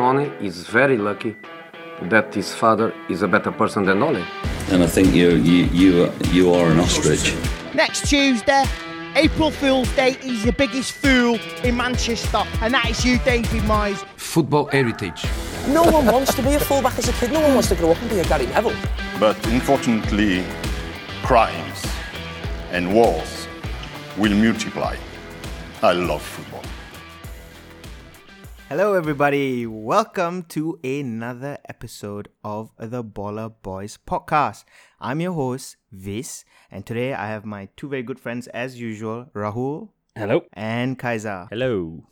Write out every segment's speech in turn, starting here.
Sonny is very lucky that his father is a better person than Ole. And I think you you you you are an ostrich. Next Tuesday, April Fool's Day, he's the biggest fool in Manchester, and that is you, David Moyes. Football heritage. No one wants to be a fullback as a kid. No one wants to grow up and be a Gary Neville. But unfortunately, crimes and wars will multiply. I love football. Hello, everybody. Welcome to another episode of the Baller Boys podcast. I'm your host, Vis, and today I have my two very good friends, as usual, Rahul. Hello. And Kaiser. Hello.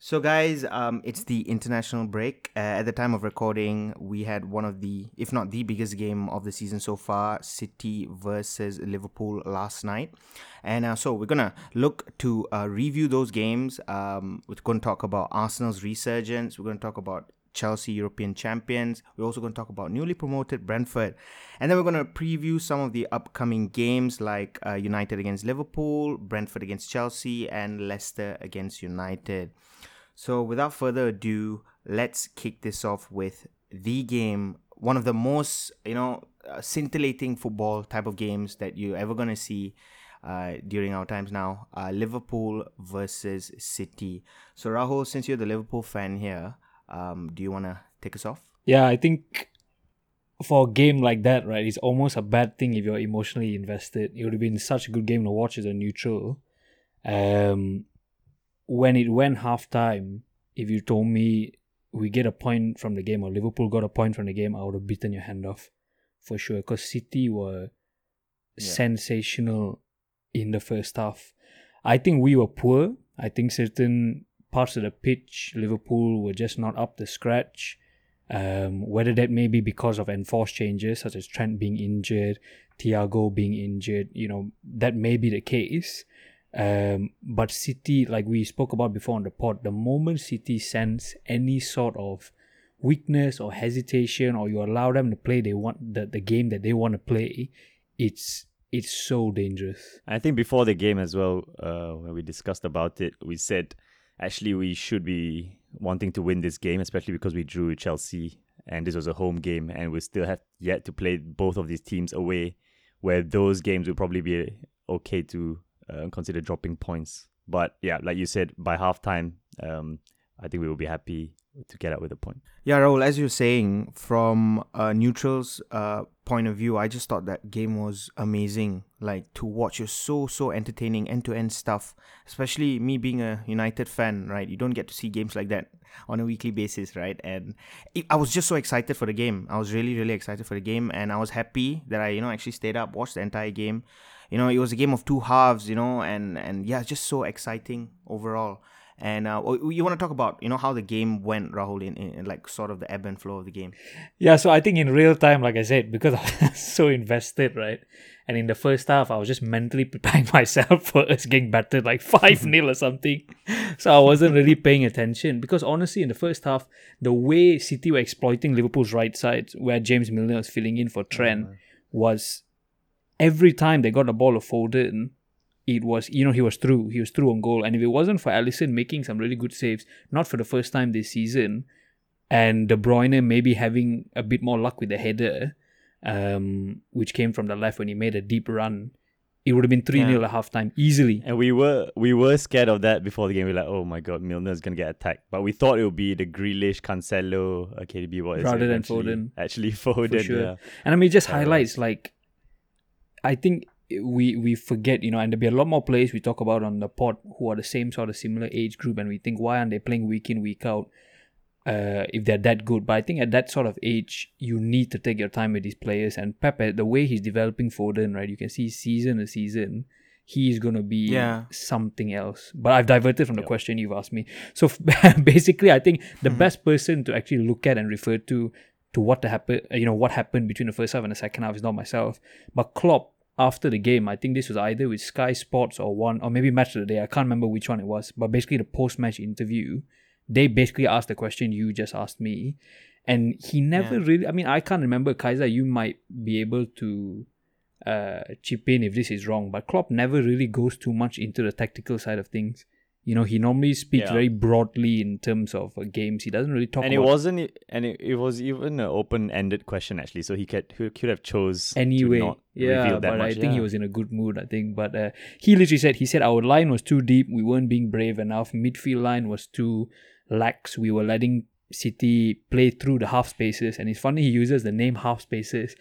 So, guys, um, it's the international break. Uh, at the time of recording, we had one of the, if not the biggest game of the season so far, City versus Liverpool last night. And uh, so we're gonna look to uh, review those games. Um, we're going to talk about Arsenal's resurgence. We're going to talk about Chelsea European champions. We're also going to talk about newly promoted Brentford. And then we're going to preview some of the upcoming games like uh, United against Liverpool, Brentford against Chelsea, and Leicester against United. So without further ado, let's kick this off with the game, one of the most, you know, uh, scintillating football type of games that you're ever going to see uh, during our times now. Uh, Liverpool versus City. So Rahul, since you're the Liverpool fan here, um, do you want to take us off? Yeah, I think for a game like that, right, it's almost a bad thing if you're emotionally invested. It would have been such a good game to watch as a neutral. Um, when it went half time, if you told me we get a point from the game or Liverpool got a point from the game, I would have beaten your hand off for sure. Because City were yeah. sensational in the first half. I think we were poor. I think certain parts of the pitch, Liverpool were just not up to scratch. Um, whether that may be because of enforced changes, such as Trent being injured, Thiago being injured, you know, that may be the case. Um, but City, like we spoke about before on the pod, the moment City sense any sort of weakness or hesitation, or you allow them to play they want the, the game that they want to play, it's it's so dangerous. I think before the game as well, uh, when we discussed about it, we said actually we should be wanting to win this game, especially because we drew Chelsea and this was a home game, and we still have yet to play both of these teams away, where those games will probably be okay to uh, consider dropping points. But yeah, like you said, by halftime, um, I think we will be happy to get out with a point. Yeah, Rahul, as you're saying, from a neutral's uh, point of view, I just thought that game was amazing. Like to watch, it's so so entertaining, end to end stuff. Especially me being a United fan, right? You don't get to see games like that on a weekly basis, right? And it, I was just so excited for the game. I was really really excited for the game, and I was happy that I you know actually stayed up, watched the entire game you know, it was a game of two halves, you know, and and yeah, just so exciting overall. And uh, you want to talk about you know how the game went, Rahul, in, in, like sort of the ebb and flow of the game. Yeah, so I think in real time, like I said, because I was so invested, right? And in the first half, I was just mentally preparing myself for us getting battered like 5 0 or something. So I wasn't really paying attention because honestly, in the first half, the way City were exploiting Liverpool's right side, where James Milner was filling in for Trent, oh, was every time they got the ball of Foden, it was you know he was through he was through on goal. And if it wasn't for Alisson making some really good saves not for the first time this season and De Bruyne maybe having a bit more luck with the header um, which came from the left when he made a deep run it would have been 3 0 yeah. at halftime easily. And we were we were scared of that before the game. We were like oh my god Milner's gonna get attacked. But we thought it would be the Grealish Cancelo KDB what rather than Foden. actually Foden For sure. yeah. And I mean it just uh, highlights like I think we we forget, you know, and there'll be a lot more players we talk about on the pod who are the same sort of similar age group, and we think why aren't they playing week in week out uh, if they're that good? But I think at that sort of age, you need to take your time with these players. And Pepe, the way he's developing Foden, right, you can see season to season, he's gonna be yeah. something else. But I've diverted from the yep. question you've asked me. So basically, I think the mm-hmm. best person to actually look at and refer to to what happened, you know, what happened between the first half and the second half is not myself, but Klopp after the game. I think this was either with Sky Sports or one, or maybe Match of the Day. I can't remember which one it was, but basically the post-match interview, they basically asked the question you just asked me, and he never yeah. really. I mean, I can't remember. Kaiser, you might be able to uh, chip in if this is wrong, but Klopp never really goes too much into the tactical side of things You know, he normally speaks Yeah. very broadly in terms of uh, games. He doesn't really talk and it about wasn't and it, it was even an open-ended question actually so he could he could have chose anyway. to not yeah, reveal that but much I think he was in a good mood. I think, but uh, he literally said he said our line was too deep. We weren't being brave enough. Midfield line was too lax. We were letting City play through the half spaces, and it's funny he uses the name half spaces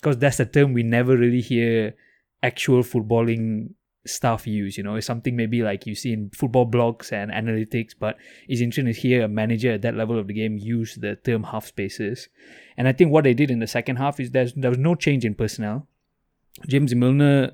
because that's a term we never really hear actual footballing stuff use. You know, it's something maybe like you see in football blogs and analytics, but it's interesting to hear a manager at that level of the game use the term half spaces. And I think what they did in the second half is there's there was no change in personnel. James Milner,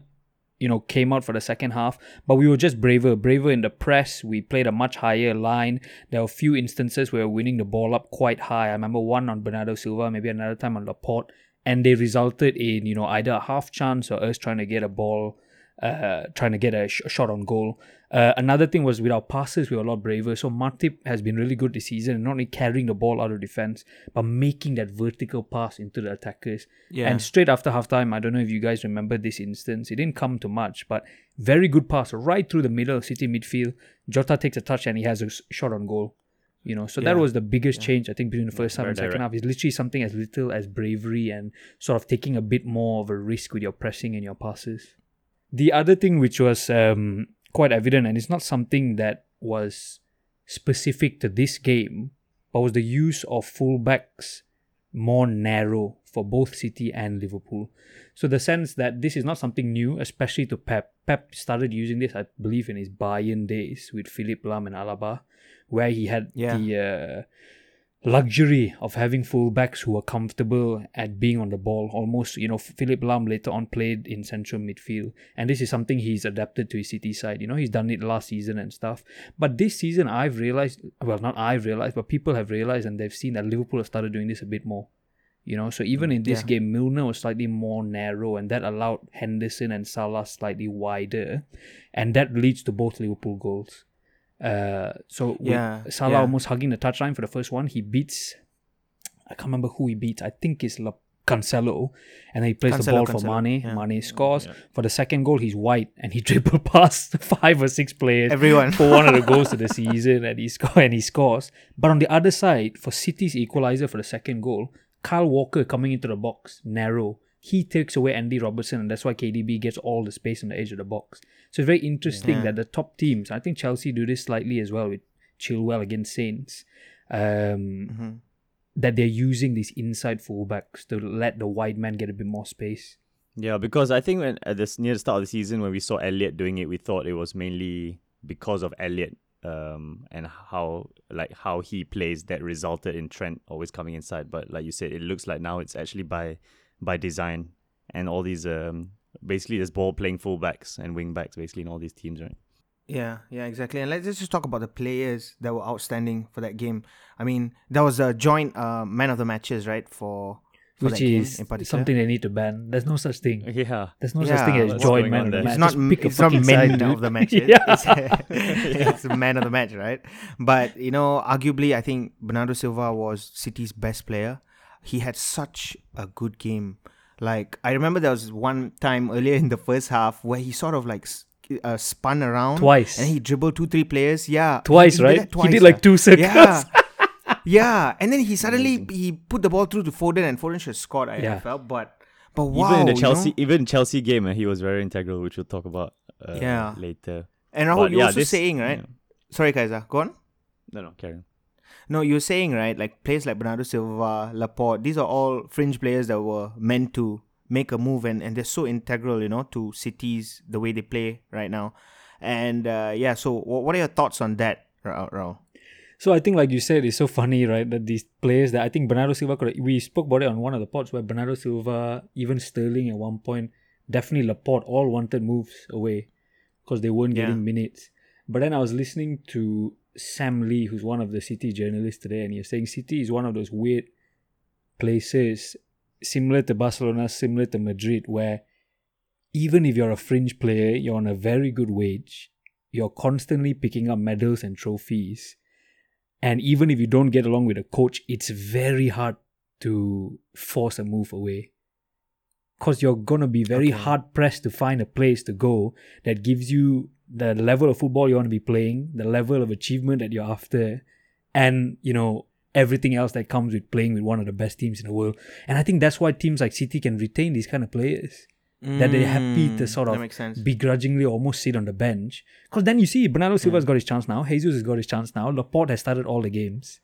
you know, came out for the second half, but we were just braver, braver in the press. We played a much higher line. There were a few instances where we were winning the ball up quite high. I remember one on Bernardo Silva, maybe another time on Laporte, and they resulted in you know either a half chance or us trying to get a ball, uh, trying to get a, sh- a shot on goal. Uh, another thing was with our passes, we were a lot braver. So Matip has been really good this season, not only carrying the ball out of defense, but making that vertical pass into the attackers. Yeah. And straight after halftime, I don't know if you guys remember this instance. It didn't come to much, but very good pass right through the middle of City midfield. Jota takes a touch and he has a s- shot on goal. You know, so that was the biggest change I think between the first half and second direct. half. Is literally something as little as bravery and sort of taking a bit more of a risk with your pressing and your passes. The other thing which was um, quite evident, and it's not something that was specific to this game, but was the use of fullbacks more narrow for both City and Liverpool. So the sense that this is not something new, especially to Pep. Pep started using this, I believe, in his Bayern days with Philipp Lahm and Alaba, where he had Yeah. the uh, luxury of having fullbacks who are comfortable at being on the ball. Almost, you know, Philipp Lahm later on played in central midfield, and this is something he's adapted to his City side. You know, he's done it last season and stuff. But this season, I've realized, well, not I've realized, but people have realized and they've seen that Liverpool have started doing this a bit more. You know, so even mm, in this Yeah. game, Milner was slightly more narrow, and that allowed Henderson and Salah slightly wider, and that leads to both Liverpool goals. Uh, so with Yeah, Salah yeah. almost hugging the touchline for the first one, he beats. I can't remember who he beats. I think it's La- Cancelo, and then he plays the Cancelo, ball for Cancelo, Mane. yeah. Mane scores for the second goal. He's white, and he dribbled past five or six players. Everyone. for one of the goals of the season, and he score and he scores. But on the other side, for City's equalizer for the second goal, Kyle Walker coming into the box narrow. He takes away Andy Robertson, and that's why KDB gets all the space on the edge of the box. So it's very interesting Yeah. that the top teams, I think Chelsea do this slightly as well with Chilwell against Saints, um, Mm-hmm. that they're using these inside fullbacks to let the wide man get a bit more space. Yeah, because I think when at this near the start of the season when we saw Elliott doing it, we thought it was mainly because of Elliott um and how like how he plays that resulted in Trent always coming inside. But like you said, it looks like now it's actually by by design and all these um basically there's ball playing fullbacks and wing backs basically in all these teams, right? Yeah, yeah, exactly. And let's just talk about the players that were outstanding for that game. I mean, that was a joint uh, man of the matches, right? For, for Which that game is in something they need to ban. There's no such thing. Yeah. There's no Yeah, such thing as what's joint man of the match. It's not, Just m- a it's not fucking men side, of the match. Yeah. It's, it's man of the match, right? But you know, arguably, I think Bernardo Silva was City's best player. He had such a good game. Like I remember there was one time earlier in the first half where he sort of like uh, spun around Twice. and he dribbled two three players. Yeah, Twice, did right? that He did like yeah. two circles. Yeah. yeah, and then he suddenly he put the ball through to Foden, and Foden should have scored. I, I Yeah. felt, but but wow, even in the you Chelsea know? even Chelsea game uh, he was very integral, which we'll talk about uh, Yeah. later. And Rahul, But you're yeah, also this- saying right? yeah. Sorry, Kaiser, go on. No no carry on. No, you're saying right, like players like Bernardo Silva, Laporte, these are all fringe players that were meant to make a move, and, and they're so integral, you know, to cities the way they play right now. And uh, yeah, so wh- what are your thoughts on that, Ra- Rahul? So I think, like you said, it's so funny, right? That these players that I think Bernardo Silva could. We spoke about it on one of the pods where Bernardo Silva, even Sterling at one point, definitely Laporte, all wanted moves away because they weren't Yeah. getting minutes. But then I was listening to Sam Lee, who's one of the City journalists today, and he was saying City is one of those weird places, similar to Barcelona, similar to Madrid, where even if you're a fringe player, you're on a very good wage, you're constantly picking up medals and trophies. And even if you don't get along with a coach, it's very hard to force a move away. Because you're gonna be very hard pressed to find a place to go that gives you the level of football you want to be playing, the level of achievement that you're after, and you know everything else that comes with playing with one of the best teams in the world. And I think that's why teams like City can retain these kind of players. That they're happy to Mm, sort of begrudgingly almost sit on the bench. Because then you see Bernardo Silva's got his chance now, Jesus has got his chance now, Laporte has started all the games.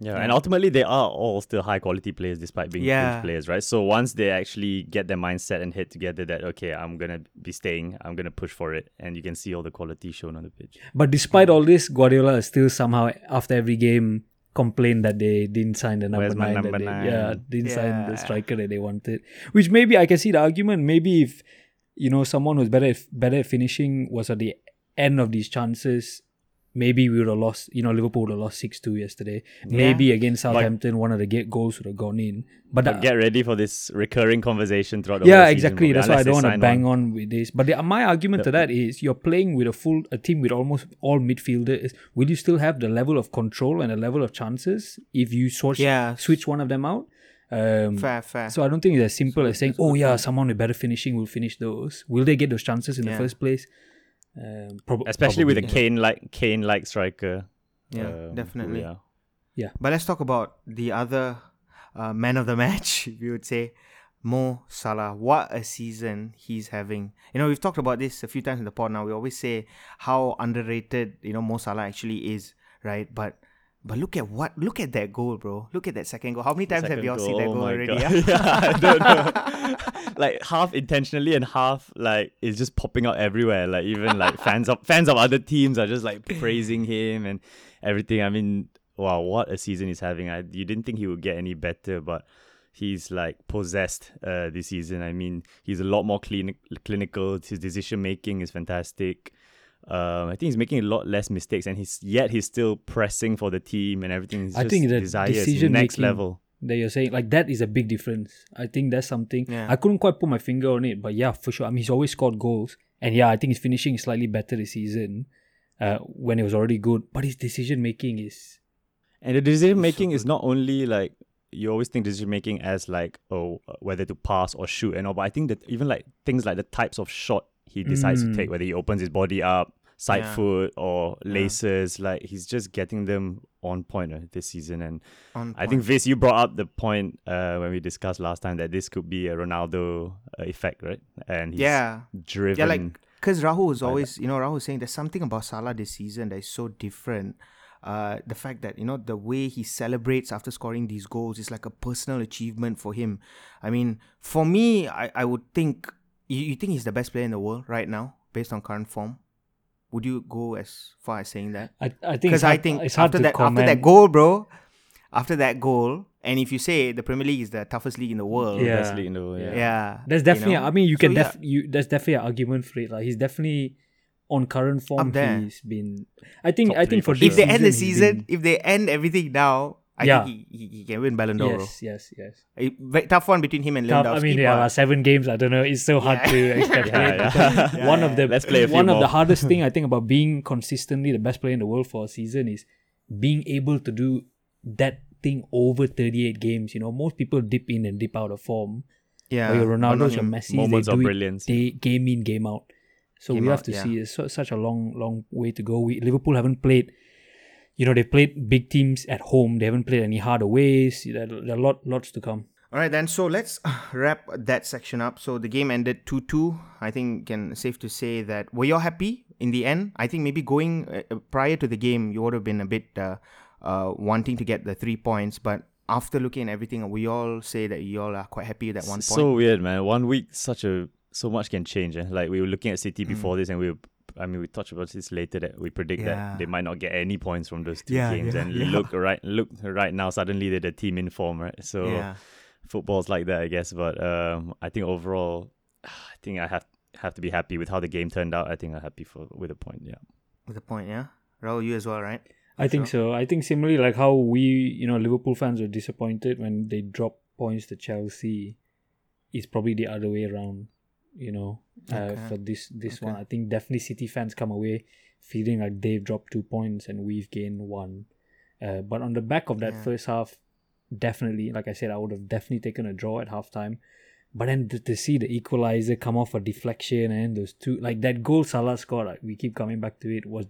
Yeah, and ultimately they are all still high quality players despite being Yeah. fringe players, right? So once they actually get their mindset and head together that okay, I'm gonna be staying, I'm gonna push for it, and you can see all the quality shown on the pitch. But despite all this, Guardiola is still somehow after every game complained that they didn't sign the number Where's nine. that number they- nine? Yeah, didn't sign the striker that they wanted. Which maybe I can see the argument. Maybe if you know someone who's better at, better at finishing was at the end of these chances, maybe we would have lost. You know, Liverpool would have lost six two yesterday. Maybe against Southampton, one of the get goals would have gone in. But, But uh, get ready for this recurring conversation throughout the yeah, whole season, exactly. probably, That's why I don't want to bang one. on with this. But the, my argument to that is you're playing with a full a team with almost all midfielders. Will you still have the level of control and the level of chances if you switch Yeah. switch one of them out? Um, Fair, fair. so I don't think it's as simple as saying, "Oh yeah, someone with better finishing will finish those." Will they get those chances in the first place? Um, prob- Especially with a probably. Kane like Kane like striker. yeah, um, definitely. Yeah. But let's talk about the other uh, man of the match, if you would say, Mo Salah. What a season he's having. You know, we've talked about this a few times in the pod now. We always say how underrated, you know, Mo Salah actually is, right? But but look at what look at that goal, bro. Look at that second goal. How many times have you all goal, seen that oh goal my already? Yeah? yeah, I don't know. like half intentionally and half like it's just popping out everywhere. Like even like fans of fans of other teams are just like praising him and everything. I mean, wow, what a season he's having. I you didn't think he would get any better, but he's like possessed uh, this season. I mean, he's a lot more clean, clinical. His decision making is fantastic. Um, I think he's making a lot less mistakes, and he's yet he's still pressing for the team and everything. His I just think that desire is decision next making level. that you're saying like that is a big difference. I think that's something Yeah. I couldn't quite put my finger on it, but yeah, for sure. I mean, he's always scored goals, and yeah, I think his finishing is slightly better this season uh, when it was already good. But his decision making is And the decision making is not only like you always think decision making as like oh uh, whether to pass or shoot and all, but I think that even like things like the types of shot he decides to Mm. take, whether he opens his body up, side Yeah. foot or Yeah. laces, like he's just getting them on point uh, this season. And On I think. Viz, you brought up the point uh, when we discussed last time that this could be a Ronaldo uh, effect, right? And he's yeah. driven. Yeah, like because Rahul was that. always, you know, Rahul was saying there's something about Salah this season that is so different. Uh, the fact that you know the way he celebrates after scoring these goals is like a personal achievement for him. I mean, for me, I, I would think you, you think he's the best player in the world right now based on current form. Would you go as far as saying that? I, I think Because I think it's hard after to that after that goal, bro, after that goal, and if you say the Premier League is the toughest league in the world, Yeah. best league in the world, yeah, yeah. There's definitely, you know? I mean, you So, can yeah. def, you there's definitely an argument for it. Like he's definitely on current form. Up there. He's been, I think, Top I think for for this if they end the season, been- if they end everything now, I Yeah. think he, he, he can win Ballon d'Or. yes, yes, yes. A very tough one between him and Tough- Lewandowski. I mean, yeah, but- seven games. I don't know. It's so hard Yeah. to extrapolate. Yeah, because yeah. one of the Let's play a few one of more. the hardest thing I think about being consistently the best player in the world for a season is being able to do that thing over 38 games. You know, most people dip in and dip out of form. yeah, or your but Ronaldo's, your him. Messi, Moments they of do brilliance. It, they game in, game out. So Game we have out, to yeah. see. It's so, such a long, long way to go. We, Liverpool haven't played. You know, they played big teams at home. They haven't played any hard aways. There, there are lot, lots to come. All right, then. So let's wrap that section up. So the game ended two-two. I think can safe to say that were you all happy in the end? I think maybe going uh, uh, prior to the game, you would have been a bit uh, uh, wanting to get the three points, but after looking at everything, we all say that you all are quite happy with that one point. So weird, man. One week, such a so much can change. Eh? Like we were looking at City before Mm. this, and we, were, I mean, we touched about this later that we predict Yeah. that they might not get any points from those two Yeah, games. yeah, and yeah. look right, look right now, suddenly they're the team in form, right? So yeah, football's like that, I guess. But um, I think overall, I think I have have to be happy with how the game turned out. I think I'm happy for with a point. Yeah. with the point, yeah. Rahul, you as well, right? I think so. I think similarly, like how we, you know, Liverpool fans were disappointed when they dropped points to Chelsea, it's probably the other way around. You know, uh, Okay. for this this Okay. one, I think definitely City fans come away feeling like they've dropped two points and we've gained one. Uh, but on the back of that Yeah. first half, definitely, like I said, I would have definitely taken a draw at halftime. But then to, to see the equalizer come off a deflection and those two like that goal Salah scored, like, we keep coming back to it, was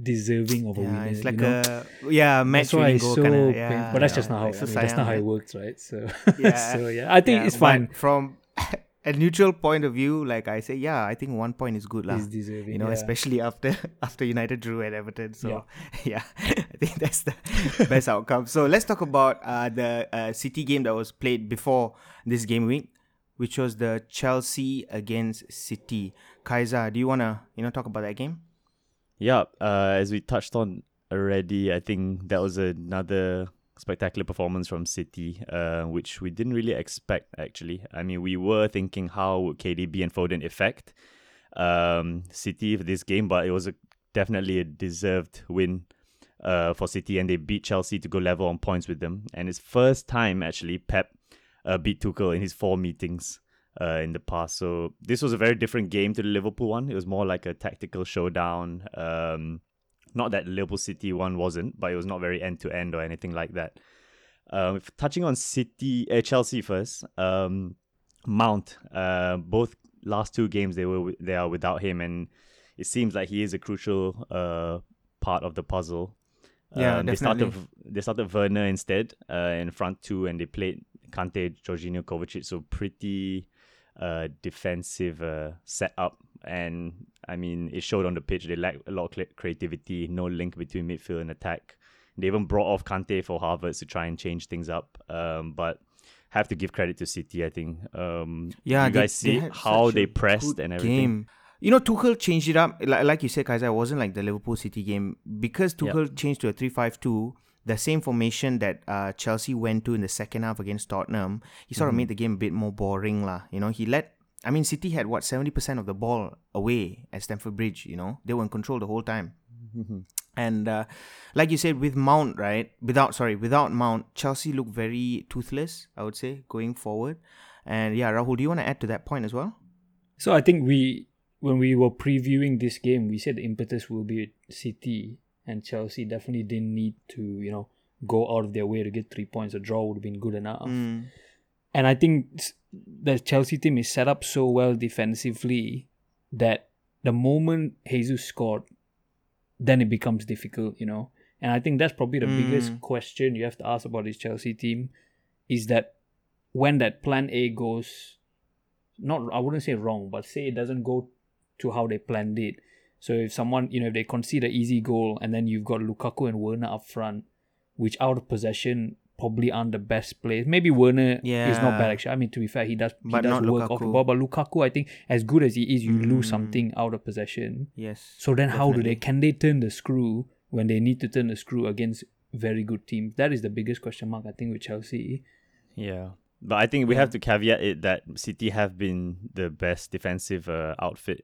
deserving of a Yeah, winner. it's you like know? a yeah match winning goal so kind of painful. yeah. but that's yeah, just not how like I mean, that's not how it works, right? So Yeah. so yeah, I think it's fine. from a neutral point of view. Like I say, yeah, I think one point is good, lah. You know, yeah. especially after after United drew at Everton. So yeah, I think that's the best outcome. So let's talk about uh, the uh, City game that was played before this game week, which was the Chelsea against City. Kaiser, do you wanna you know talk about that game? Yeah, uh, as we touched on already, I think that was another spectacular performance from City, uh, which we didn't really expect actually. I mean, we were thinking how would KDB and Foden affect um, City for this game, but it was a, definitely a deserved win uh, for City, and they beat Chelsea to go level on points with them. And it's first time actually Pep uh, beat Tuchel in his four meetings uh, in the past. So this was a very different game to the Liverpool one. It was more like a tactical showdown. Um, not that Liverpool City one wasn't, but it was not very end to end or anything like that. Um, if touching on City, uh, Chelsea first. Um, Mount, uh, both last two games they were they are without him, and it seems like he is a crucial uh, part of the puzzle. Yeah, Um, they started they started Werner instead uh, in front two, and they played Kante, Jorginho, Kovacic. So pretty uh, defensive uh, setup, and I mean it showed on the pitch. They lacked a lot of creativity, no link between midfield and attack. They even brought off Kante for Havertz to try and change things up, um, but have to give credit to City. I think. Um, Yeah, you they- guys see had how they pressed and everything. Game. You know, Tuchel changed it up. Like, like you said, Kaiser, it wasn't like the Liverpool City game. Because. Tuchel changed to a 3 5 2, the same formation that uh, Chelsea went to in the second half against Tottenham, he Mm-hmm. sort of made the game a bit more boring. lah. You know, he let. I mean, City had what, 70% of the ball away at Stamford Bridge, you know? They were in control the whole time. And uh, like you said, with Mount, right? Without sorry, without Mount, Chelsea looked very toothless. I would say going forward. And yeah, Rahul, do you want to add to that point as well? So I think we, when we were previewing this game, we said the impetus will be City and Chelsea definitely didn't need to, you know, go out of their way to get three points. A draw would have been good enough. Mm. And I think the Chelsea team is set up so well defensively that the moment Jesus scored, then it becomes difficult, you know. And I think that's probably the biggest Mm. question you have to ask about this Chelsea team is that when that plan A goes not I wouldn't say wrong, but say it doesn't go to how they planned it. So if someone, you know, if they concede an easy goal and then you've got Lukaku and Werner up front, which out of possession probably aren't the best players. Maybe Werner yeah. is not bad actually. I mean to be fair, he does he But does not work off the ball. But Lukaku, I think, as good as he is, you lose Mm. something out of possession. Yes. So then how do they can they turn the screw when they need to turn the screw against very good teams? That is the biggest question mark I think with Chelsea. Yeah. But I think we have to caveat it that City have been the best defensive uh, outfit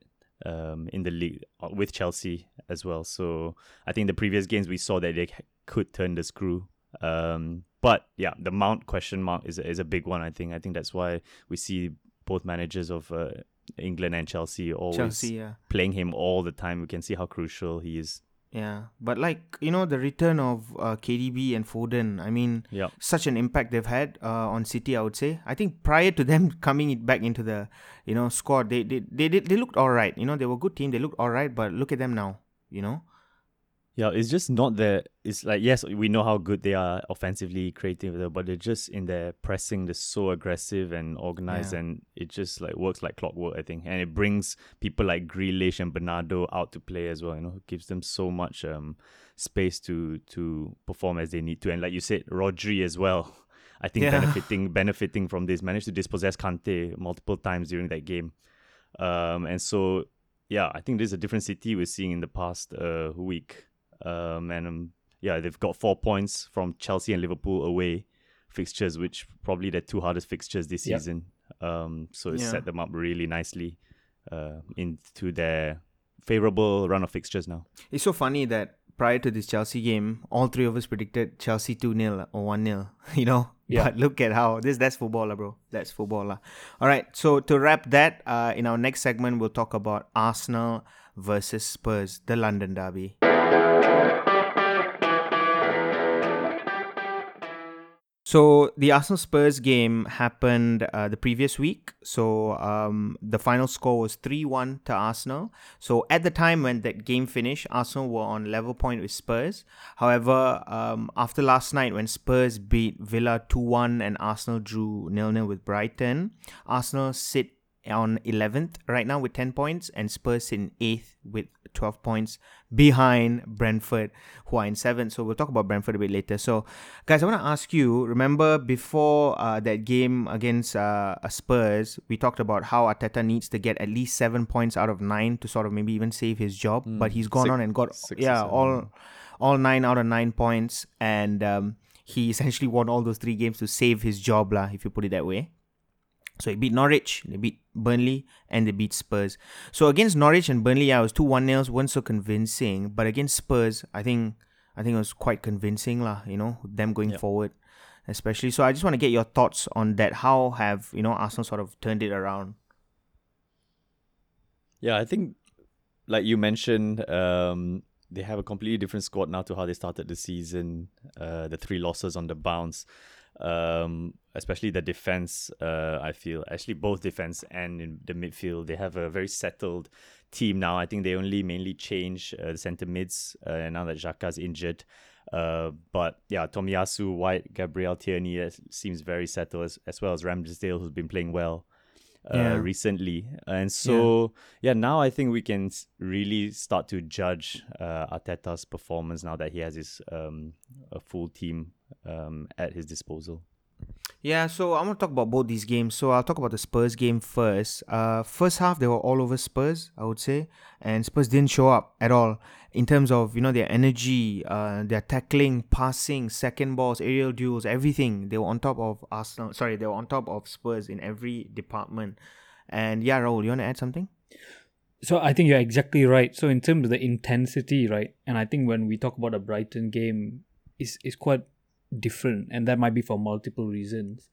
um, in the league uh, with Chelsea as well. So I think the previous games we saw that they c- could turn the screw. Um, but yeah, the Mount question mark is a, is a big one. I think. I think that's why we see both managers of uh, England and Chelsea always Chelsea, yeah. playing him all the time. We can see how crucial he is. Yeah. But like, you know, the return of uh, KDB and Foden, I mean, Yeah. such an impact they've had uh, on City, I would say. I think prior to them coming back into the, you know, squad, they they, they, they, they looked all right. You know, they were a good team. They looked all right, but look at them now, you know? Yeah, it's just not there. It's like yes, we know how good they are offensively, creative, but they're just in their pressing. They're so aggressive and organized, Yeah. and it just like works like clockwork. I think, and it brings people like Grealish and Bernardo out to play as well. You know, it gives them so much um space to to perform as they need to. And like you said, Rodri as well. I think Yeah. benefiting benefiting from this, managed to dispossess Kante multiple times during that game. Um, and so yeah, I think this is a different City we're seeing in the past uh, week. Um, and um, yeah, they've got four points from Chelsea and Liverpool away fixtures, which probably their two hardest fixtures this Yep. season. Um, so it Yeah. set them up really nicely uh, into their favorable run of fixtures now. It's so funny that prior to this Chelsea game, all three of us predicted Chelsea 2 0 or 1 0, you know? Yeah. But look at how this that's football, lah, bro. That's football. lah. All right. So to wrap that, uh, in our next segment, we'll talk about Arsenal versus Spurs, the London Derby. So the Arsenal Spurs game happened uh, the previous week. So um, the final score was 3 1 to Arsenal. So at the time when that game finished, Arsenal were on level point with Spurs. However, um, after last night when Spurs beat Villa 2 1 and Arsenal drew 0 0 with Brighton, Arsenal sit on 11th right now with 10 points and Spurs in 8th with 12 points behind Brentford who are in 7th so we'll talk about Brentford a bit later. So guys I want to ask you remember before uh, that game against uh, Spurs we talked about how Arteta needs to get at least 7 points out of 9 to sort of maybe even save his job but he's gone Six- on and got yeah all all 9 out of 9 points and um, he essentially won all those three games to save his job lah if you put it that way so they beat Norwich, they beat Burnley, and they beat Spurs. So against Norwich and Burnley, yeah, it was two one nils, weren't so convincing. But against Spurs, I think I think it was quite convincing, lah. You know, them going Yep. forward, especially. So I just want to get your thoughts on that. How have you know Arsenal sort of turned it around? Yeah, I think, like you mentioned, um, they have a completely different squad now to how they started the season. Uh, the three losses on the bounce, um, especially the defense. Uh, I feel actually both defense and in the midfield, they have a very settled team now. I think they only mainly change uh, the centre mids uh, now that Xhaka's injured. Uh, but yeah, Tomiyasu, White, Gabriel Tierney seems very settled as, as well as Ramsdale, who's been playing well uh, Yeah. recently. And so, yeah. now I think we can really start to judge uh, Arteta's performance now that he has his um, a full team um, at his disposal. Yeah, so I'm gonna talk about both these games. So I'll talk about the Spurs game first. Uh, first half they were all over Spurs, I would say, and Spurs didn't show up at all in terms of you know their energy, uh, their tackling, passing, second balls, aerial duels, everything. They were on top of Arsenal. Sorry, they were on top of Spurs in every department. And yeah, Rahul, you wanna add something? So I think you're exactly right. So in terms of the intensity, right, and I think when we talk about a Brighton game, is is quite different, and that might be for multiple reasons.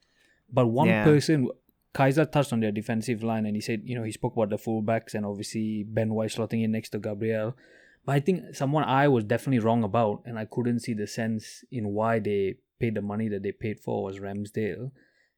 But one Yeah. person, Kaiser touched on their defensive line, and he said, you know, he spoke about the fullbacks and obviously Ben White slotting in next to Gabriel. But I think someone I was definitely wrong about, and I couldn't see the sense in why they paid the money that they paid for was Ramsdale.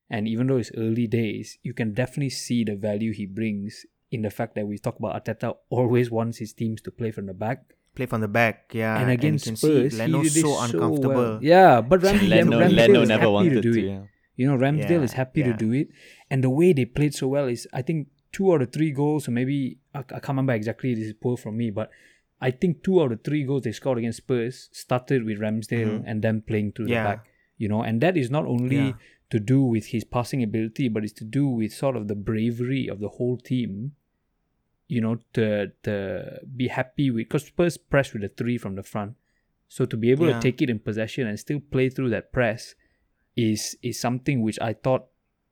And even though it's early days, you can definitely see the value he brings in the fact that we talk about Arteta always wants his teams to play from the back. Play from the back, yeah. and against you can Spurs, see he Leno's did so uncomfortable. well. Yeah, but Ram- Leno, Ramsdale Leno is never happy wanted to do to. it. yeah. You know, Ramsdale Yeah, is happy yeah. to do it. And the way they played so well is, I think, two out of three goals, or maybe, I, I can't remember exactly, this is poor from me, but I think two out of three goals they scored against Spurs started with Ramsdale and them playing through Mm-hmm. Yeah. the back. You know, and that is not only Yeah. to do with his passing ability, but it's to do with sort of the bravery of the whole team. You know, to to be happy with because Spurs press with the three from the front, so to be able Yeah. to take it in possession and still play through that press is is something which I thought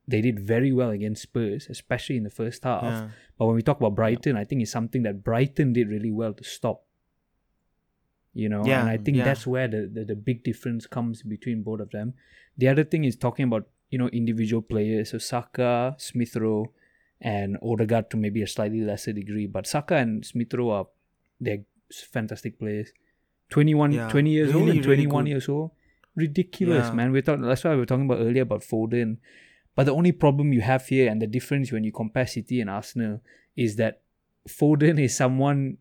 they did very well against Spurs, especially in the first half. Yeah. But when we talk about Brighton, I think it's something that Brighton did really well to stop. You know, Yeah, and I think yeah. that's where the, the, the big difference comes between both of them. The other thing is talking about, you know, individual players. So Saka, Smith Rowe, and Odegaard to maybe a slightly lesser degree. But Saka and Smith Rowe are they're fantastic players. 21, Yeah, 20 years old and 21 good. years old. Ridiculous, Yeah. man. We thought that's why we were talking about earlier about Foden. But the only problem you have here and the difference when you compare City and Arsenal is that Foden is someone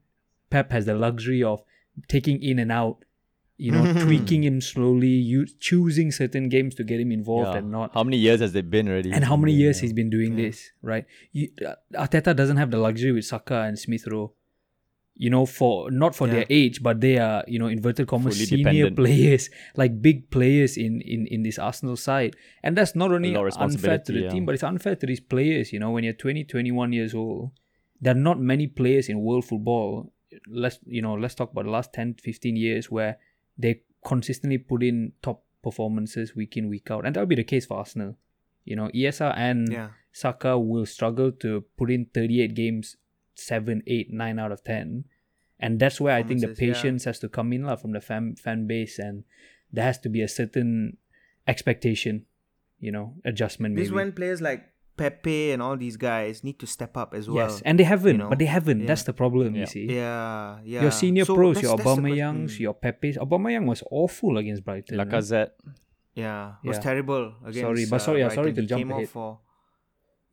Pep has the luxury of taking in and out, you know, tweaking him slowly, you choosing certain games to get him involved Yeah. and not. How many years has they been already? and how many Yeah. years he's been doing this, right? You, uh, Arteta doesn't have the luxury with Saka and Smith Rowe. You know, for not for their age, but they are you know inverted commas Fully senior dependent. players, like big players in in in this Arsenal side, and that's not only unfair to the yeah. team, but it's unfair to these players. You know, when you're 20, 21 years old, there are not many players in world football. Let's you know, let's talk about the last 10, 15 years where they consistently put in top performances week in week out, and that'll be the case for Arsenal. You know, ESR and Yeah. Saka will struggle to put in 38 games, 7, 8, 9 out of 10. And that's where I think the Performances, yeah. patience has to come in lah from the fan, fan base and there has to be a certain expectation, you know, adjustment This maybe. when players like Pepe and all these guys need to step up as well. yes, and they haven't, know, but they haven't. yeah. That's the problem, Yeah. you see. Yeah, yeah. Your senior So pros, that's- your that's the que- Aubameyangs, mm. your Pepe's. Aubameyang was awful against Brighton. Lacazette. Yeah, it was Yeah. terrible against. Sorry, but uh, sorry- yeah, sorry to jump ahead. for.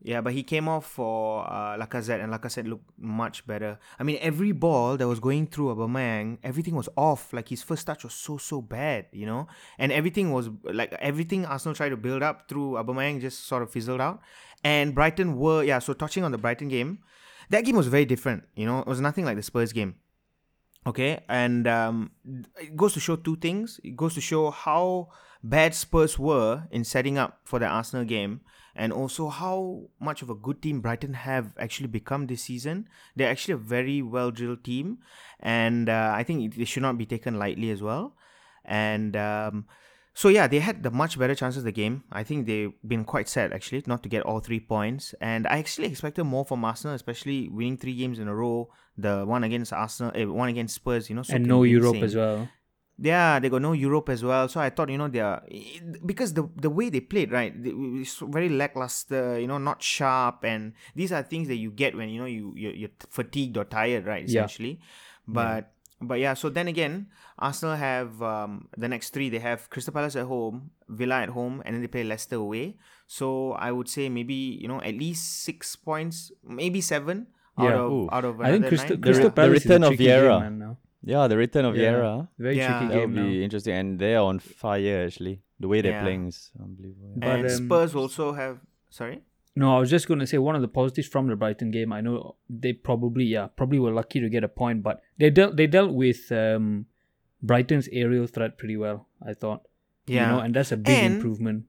Yeah, but he came off for uh, Lacazette, and Lacazette looked much better. I mean, every ball that was going through Aubameyang, everything was off. Like his first touch was so so bad, you know, and everything was like everything Arsenal tried to build up through Aubameyang just sort of fizzled out. And Brighton were yeah. So touching on the Brighton game, that game was very different. You know, it was nothing like the Spurs game. Okay, and um, it goes to show two things. It goes to show how bad Spurs were in setting up for the Arsenal game, and also how much of a good team Brighton have actually become this season. They're actually a very well drilled team, and uh, I think it, they should not be taken lightly as well. And um, so yeah, they had the much better chances of the game. I think they've been quite sad actually not to get all three points. And I actually expected more from Arsenal, especially winning three games in a row. The one against Arsenal, eh, one against Spurs, you know, so and no Europe convincing. as well. Yeah, they got no Europe as well. So I thought, you know, they are because the the way they played, right, it's very lackluster. You know, not sharp, and these are things that you get when you know you you're, you're fatigued or tired, right? Yeah. Essentially, but but yeah. So then again, Arsenal have um, the next three. They have Crystal Palace at home, Villa at home, and then they play Leicester away. So I would say maybe you know at least six points, maybe seven out Yeah. of Ooh. out of I think Crystal, nine. Crystal The Palace is a return of tricky game, Vieira. Man, now. Yeah, the return of Yeah. Vieira. Very Yeah. tricky That game would now. be interesting, and they are on fire actually. The way they're Yeah. playing is unbelievable. yeah. But, and um, Spurs also have sorry. No, I was just going to say one of the positives from the Brighton game. I know they probably, yeah, probably were lucky to get a point, but they dealt they dealt with um, Brighton's aerial threat pretty well. I thought, Yeah. you know, and that's a big And- improvement.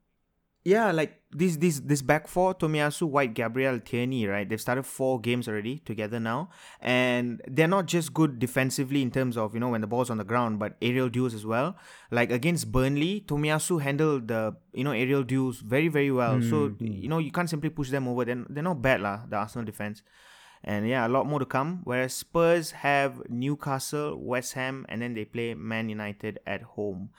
Yeah, like this this this back four, Tomiyasu, White, Gabriel, Tierney, right? They've started four games already together now. And they're not just good defensively in terms of, you know, when the ball's on the ground, but aerial duels as well. Like against Burnley, Tomiyasu handled the, you know, aerial duels very, very well. So, hmm. you know, you can't simply push them over. They're, they're not bad, lah, the Arsenal defense. And yeah, a lot more to come. Whereas Spurs have Newcastle, West Ham, and then they play Man United at home.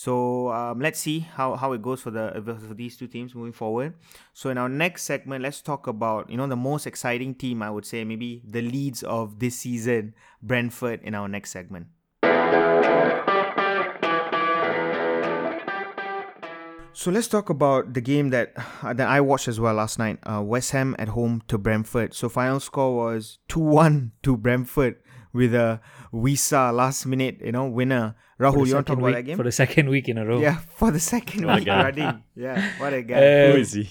So um, let's see how, how it goes for the for these two teams moving forward. So in our next segment, let's talk about you know the most exciting team I would say maybe the Leeds of this season, Brentford. In our next segment. So let's talk about the game that that I watched as well last night. Uh, West Ham at home to Brentford. So final score was two one to Brentford with a Wissa last minute you know winner. Rahul, you want to talk second about that game? For the second week in a row. Yeah, for the second week guy. running. Yeah, what a guy. Uh, Who is he?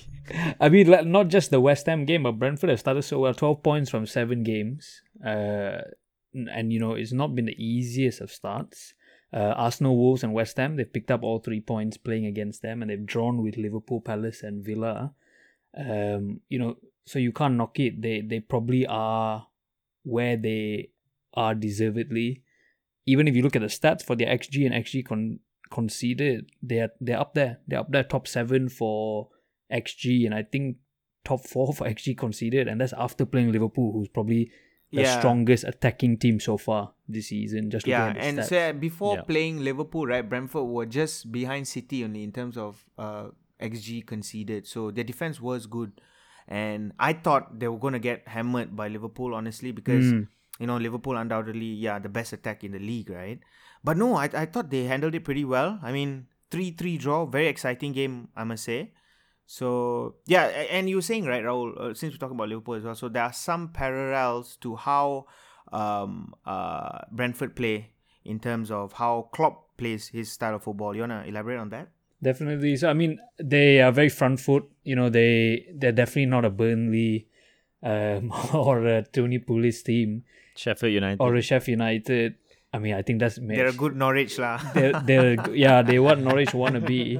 I mean, like, not just the West Ham game, but Brentford have started so well. 12 points from seven games. Uh, and, you know, it's not been the easiest of starts. Uh, Arsenal, Wolves, and West Ham, they've picked up all three points playing against them, and they've drawn with Liverpool, Palace, and Villa. Um, you know, so you can't knock it. They they probably are where they are deservedly. Even if you look at the stats for their XG and XG con- conceded, they're they're up there. They're up there, top seven for XG, and I think top four for XG conceded, and that's after playing Liverpool, who's probably the Yeah. strongest attacking team so far this season. Just Yeah, at the and stats. so before Yeah. playing Liverpool, right, Brentford were just behind City only in terms of uh, XG conceded. So their defense was good, and I thought they were gonna get hammered by Liverpool, honestly, because Mm. You know Liverpool undoubtedly, yeah, the best attack in the league, right? But no, I I thought they handled it pretty well. I mean, three three draw, very exciting game, I must say. So yeah, and you were saying right, Rahul, uh, since we're talking about Liverpool as well, so there are some parallels to how um, uh, Brentford play in terms of how Klopp plays his style of football. You wanna elaborate on that? Definitely. So I mean, they are very front foot. You know, they they're definitely not a Burnley um, or a Tony Pulis team Sheffield United. or a Sheffield United. I mean, I think that's They're a good Norwich lah. they're, they're yeah they what Norwich want to be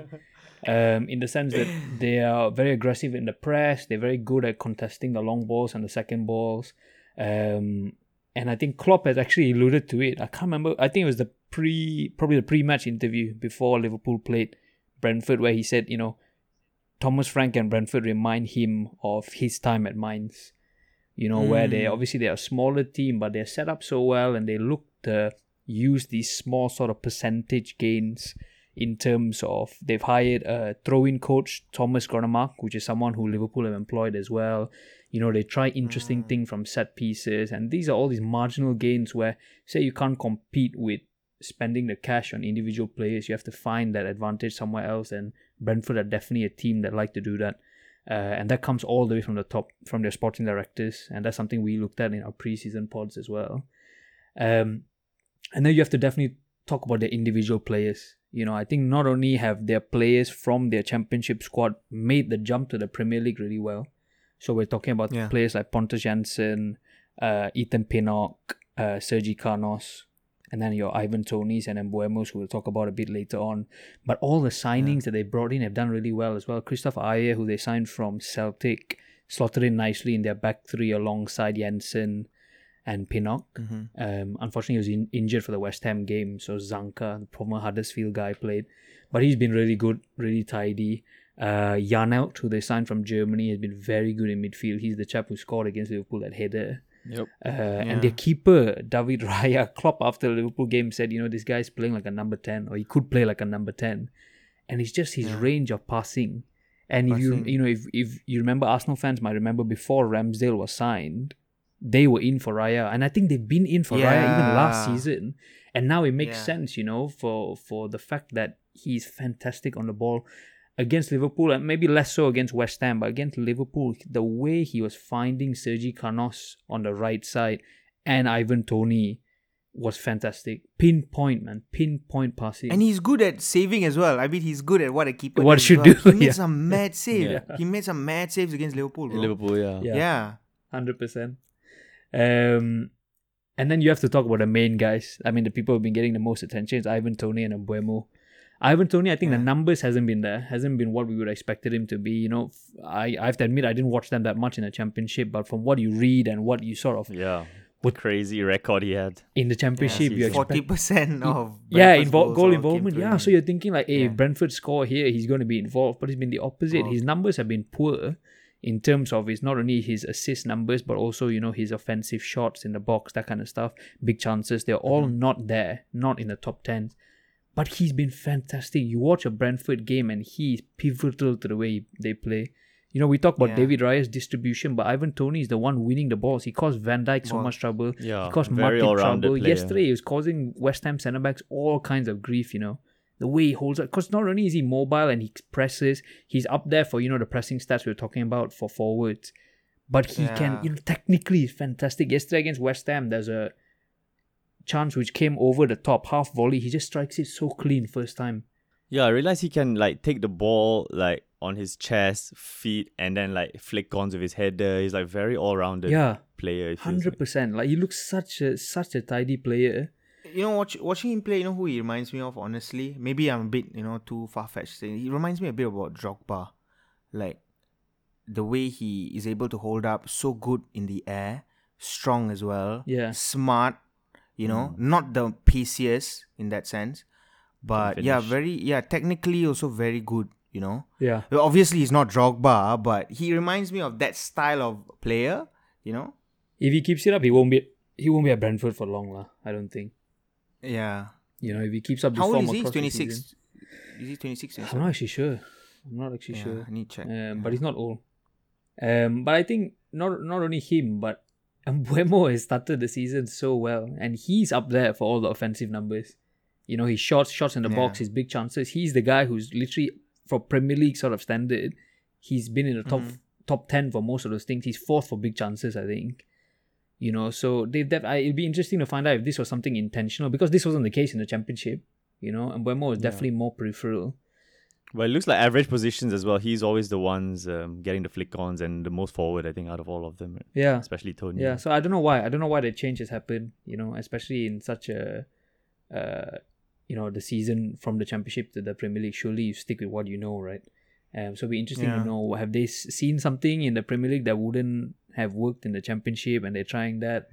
um, in the sense that they are very aggressive in the press. They're very good at contesting the long balls and the second balls. Um, and I think Klopp has actually alluded to it. I can't remember. I think it was the pre probably the pre-match interview before Liverpool played Brentford where he said you know Thomas Frank and Brentford remind him of his time at Mainz you know where they Mm. obviously they're a smaller team but they're set up so well and they look to use these small sort of percentage gains in terms of they've hired a throw-in coach Thomas Grønnemark, which is someone who Liverpool have employed as well. You know, they try interesting things from set pieces, and these are all these marginal gains where say you can't compete with spending the cash on individual players. You have to find that advantage somewhere else, and Brentford are definitely a team that like to do that. Uh, and that comes all the way from the top, from their sporting directors, and that's something we looked at in our preseason pods as well. Um, and then you have to definitely talk about the individual players. You know, I think not only have their players from their championship squad made the jump to the Premier League really well. So we're talking about Yeah. players like Pontus Jansson, uh, Ethan Pinnock, uh, Sergi Canós, and then your Ivan Toneys and Mbeumos, who we'll talk about a bit later on. But all the signings that they brought in have done really well as well. Kristoffer Ajer, who they signed from Celtic, slotted in nicely in their back three alongside Jansson and Pinnock. Um, unfortunately, he was in- injured for the West Ham game, so Zanka, the former Huddersfield guy, played. But he's been really good, really tidy. Uh, Janelt, who they signed from Germany, has been very good in midfield. He's the chap who scored against Liverpool that header. Yep. Uh, And their keeper, David Raya, Klopp, after the Liverpool game said, you know, this guy's playing like a number 10, or he could play like a number 10. And it's just his range of passing. And if you you know if, if you remember Arsenal fans might remember before Ramsdale was signed, they were in for Raya, and I think they've been in for Raya even last season. And now it makes Yeah. sense, you know, for for the fact that he's fantastic on the ball against Liverpool, and maybe less so against West Ham, but against Liverpool, the way he was finding Sergi Canós on the right side and Ivan Toney was fantastic. Pinpoint, man, pinpoint passing. And he's good at saving as well. I mean, he's good at what a keeper What should well. do, He made yeah. some mad save. Yeah. He made some mad saves against Liverpool, bro. Liverpool, yeah. Yeah. Yeah. hundred percent. Um, and then you have to talk about the main guys. I mean, the people who've been getting the most attention is Ivan Toney and Mbeumo. Ivan Toney, I think the numbers hasn't been there, hasn't been what we would have expected him to be. You know, I, I have to admit I didn't watch them that much in the championship, but from what you read and what you sort of Yeah. What- crazy record he had. in the championship, you expect Forty percent of yeah, invo- goals goal involvement. Yeah, so you're thinking like, hey, Yeah. if Brentford score here, he's going to be involved. But it's been the opposite. His numbers have been poor in terms of his not only his assist numbers, but also you know his offensive shots in the box, that kind of stuff, big chances. They're all Mm-hmm. not there, not in the top ten. But he's been fantastic. You watch a Brentford game and he's pivotal to the way they play. You know, we talk about Yeah. David Raya's distribution, but Ivan Toney is the one winning the balls. He caused Van Dijk so Ball. much trouble. Yeah, he caused all-rounded trouble. player. Yesterday, he was causing West Ham centre backs all kinds of grief. You know, the way he holds up. Because not only is he mobile and he presses, he's up there for you know the pressing stats we were talking about for forwards. But he can, you know, technically he's fantastic. Yesterday against West Ham, there's a chance which came over the top, half volley. He just strikes it so clean first time. Yeah, I realize he can like take the ball like on his chest, feet, and then like flick ons with his header. Uh, he's like very all rounded Yeah, player. Hundred percent. Like he looks such a such a tidy player. You know, watch, watching him play, you know who he reminds me of, honestly? Maybe I'm a bit, you know, too far fetched saying. He reminds me a bit about Drogba. Like, the way he is able to hold up so good in the air, strong as well, Yeah. smart, you know, not the paciest in that sense. But yeah, very, yeah, technically also very good, you know. Yeah, obviously, he's not Drogba, but he reminds me of that style of player, you know? if he keeps it up, he won't be he won't be at Brentford for long, lah. I don't think. Yeah. You know, if he keeps up this How old form is he? He's 26. season- Is he 26? I'm not actually sure. I'm not actually Yeah, sure. I need to check. Um, but he's not old. Um, but I think not not only him, but Mbeumo has started the season so well, and he's up there for all the offensive numbers. You know, his shots, shots in the box, his big chances. He's the guy who's literally for Premier League sort of standard. He's been in the top Mm-hmm. top ten for most of those things. He's fourth for big chances, I think. You know, so they I, it'd be interesting to find out if this was something intentional because this wasn't the case in the championship. You know, and Mbeumo was definitely more peripheral. But it looks like average positions as well. He's always the ones um, getting the flick ons and the most forward, I think, out of all of them, Yeah, especially Toney. Yeah, so I don't know why. I don't know why the change has happened. You know, especially in such a, uh, you know, the season from the championship to the Premier League. Surely you stick with what you know, right? Um, so it'd be interesting Yeah. to know have they seen something in the Premier League that wouldn't have worked in the championship, and they're trying that.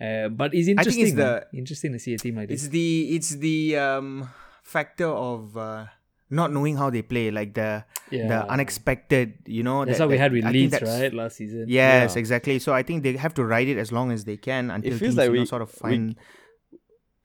Uh, but it's Hmm. I interesting. think it's the- interesting to see a team like It's this. the it's the um factor of uh, not knowing how they play, like the Yeah. the unexpected. You know, That's that- what we had with Leeds, right, last season. Yes, Yeah. exactly. So I think they have to ride it as long as they can until feels teams like you know, we- sort of we- find.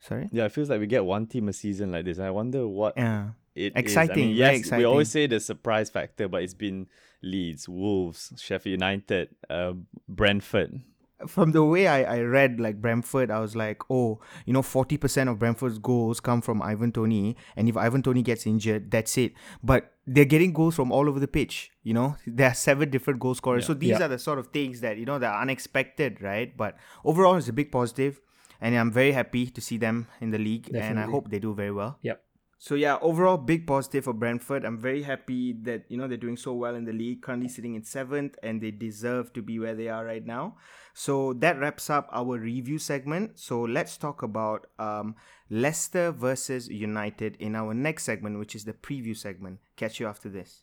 Sorry. Yeah, it feels like we get one team a season like this. I wonder what Yeah. it is. I Exciting, mean, very yes, we always exciting. say the surprise factor, but it's been Leeds, Wolves, Sheffield United, uh, Brentford. From the way I, I read like Brentford, I was like, oh, you know, 40% of Brentford's goals come from Ivan Toney. And if Ivan Toney gets injured, that's it. But they're getting goals from all over the pitch. You know, there are seven different goal scorers. So these Yeah. are the sort of things that, you know, that are unexpected, right? But overall, it's a big positive, And I'm very happy to see them in the league. And I hope they do very well. Yep. So yeah, overall big positive for Brentford. I'm very happy that you know they're doing so well in the league, currently sitting in seventh, and they deserve to be where they are right now. So that wraps up our review segment. So let's talk about um, Leicester versus United in our next segment, which is the preview segment. Catch you after this.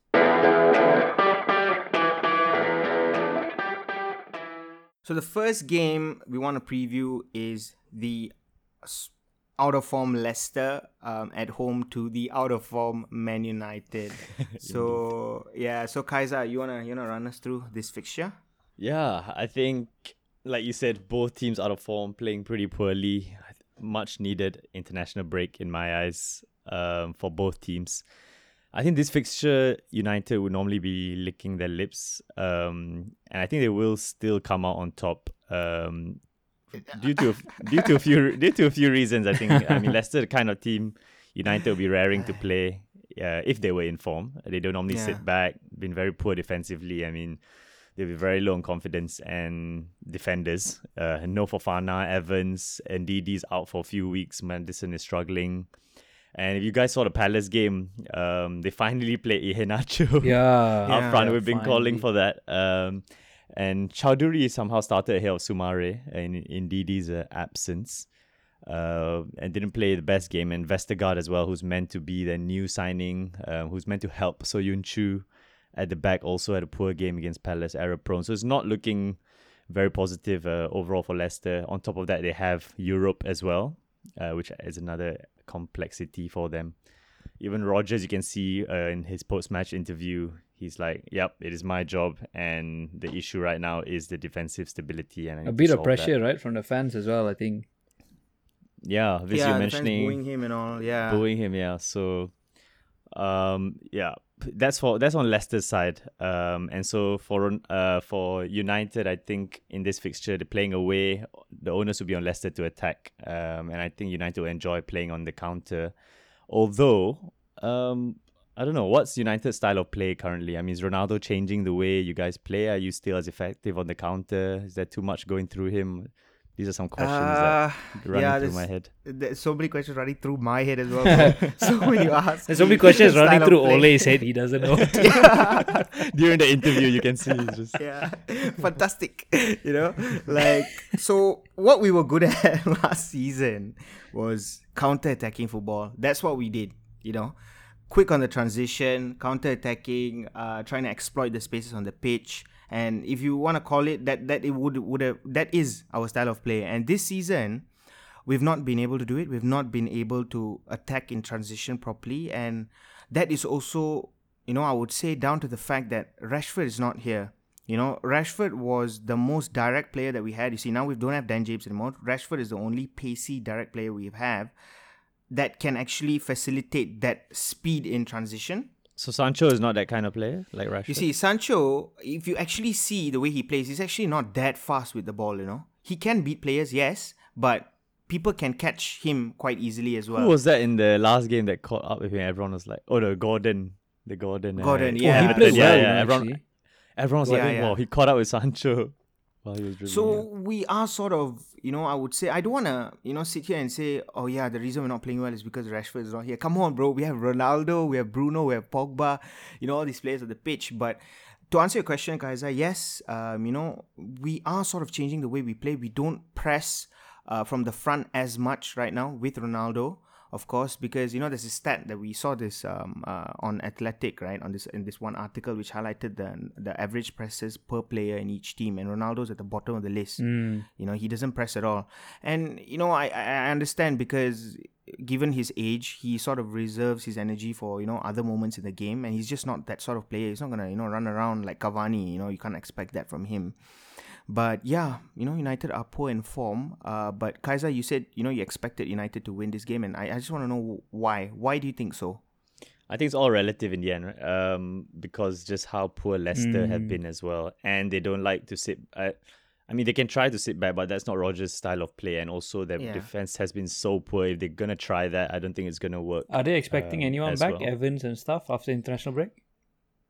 So the first game we want to preview is the out of form Leicester um, at home to the out of form Man United. so yeah, so Kaiser, you wanna you wanna run us through this fixture? Yeah, I think, like you said, both teams out of form, playing pretty poorly. Much needed international break in my eyes um, for both teams. I think this fixture, United would normally be licking their lips, um, and I think they will still come out on top. Um, due to a- due to a few due to a few reasons, I think. I mean, Leicester the kind of team United will be raring to play uh, if they were in form. They don't normally Yeah. sit back. Been very poor defensively. I mean, they'll be very low on confidence and defenders. Uh, no Fofana, Evans, and Didi's out for a few weeks. Maddison is struggling. And if you guys saw the Palace game, um, they finally played Iheanacho Yeah. up Yeah, front. We've been calling for that. Um, and Choudhury somehow started ahead of Soumaré in, in Didi's uh, absence. Uh, and didn't play the best game. And Vestergaard as well, who's meant to be the new signing, um, who's meant to help Söyüncü at the back, also had a poor game against Palace, error prone. So it's not looking very positive uh, overall for Leicester. On top of that, they have Europe as well, uh, which is another complexity for them. Even Rodgers, you can see uh, in his post-match interview, he's like, "Yep, it is my job, and the issue right now is the defensive stability." And I A need to bit of solve that." pressure, right, from the fans as well. I think. Yeah, this yeah, you're the fans mentioning booing him and all. Yeah, booing him yeah so um yeah that's for that's on Leicester's side um and so for uh for United I think in this fixture they're playing away the owners will be on Leicester to attack um and I think United will enjoy playing on the counter although um I don't know what's United's style of play currently? I mean is Ronaldo changing the way you guys play? Are you still as effective on the counter? Is there too much going through him? These are some questions Uh, that running yeah, through my head. There's so many questions running through my head as well. So, so when you ask, There's so many questions running through Ole's head. He doesn't know. during the interview you can see it's just yeah. Fantastic you know? Like so what we were good at last season was counter-attacking football. That's what we did you know quick on the transition counter-attacking uh trying to exploit the spaces on the pitch and if you want to call it that that it would would have that is our style of play and this season we've not been able to do it. We've not been able to attack in transition properly. And that is also, you know, I would say down to the fact that Rashford is not here. You know, Rashford was the most direct player that we had. You see, now we don't have Dan James anymore. Rashford is the only pacey direct player we have that can actually facilitate that speed in transition. So Sancho is not that kind of player like Rashford. You see, Sancho, if you actually see the way he plays, he's actually not that fast with the ball, you know. He can beat players, yes, but people can catch him quite easily as well. who was that in the last game that caught up with him? Everyone was like, "Oh, the Gordon, the Gordon." Gordon, uh, yeah. Oh, he Yeah, played yeah, well, yeah. you Everyone, everyone was Yeah, like, yeah. "Wow, he caught up with Sancho while he was dribbling." So we are sort of, you know, I would say I don't want to, you know, sit here and say, oh yeah, the reason we're not playing well is because Rashford is not here. Come on, bro. We have Ronaldo, we have Bruno, we have Pogba, you know, all these players on the pitch. But to answer your question, Kaiser, yes, um, you know, we are sort of changing the way we play. We don't press uh, from the front as much right now with Ronaldo. Of course, because you know there's a stat that we saw this um, uh, on Athletic, right? On this in this one article which highlighted the the average presses per player in each team, and Ronaldo's at the bottom of the list. You know, he doesn't press at all. And, you know, I, I understand because given his age, he sort of reserves his energy for, you know, other moments in the game. And he's just not that sort of player. He's not going to, you know, run around like Cavani. You know, you can't expect that from him. But yeah, you know, United are poor in form. Uh, but Kaiser, you said, you know, you expected United to win this game. And I, I just want to know why. Why do you think so? I think it's all relative in the end, right? Um, because just how poor Leicester have been as well, and they don't like to sit. I, I mean, they can try to sit back, but that's not Rodgers' style of play. And also, their Yeah. defense has been so poor. If they're gonna try that, I don't think it's gonna work. Are they expecting um, anyone back, well. Evans and stuff, after international break?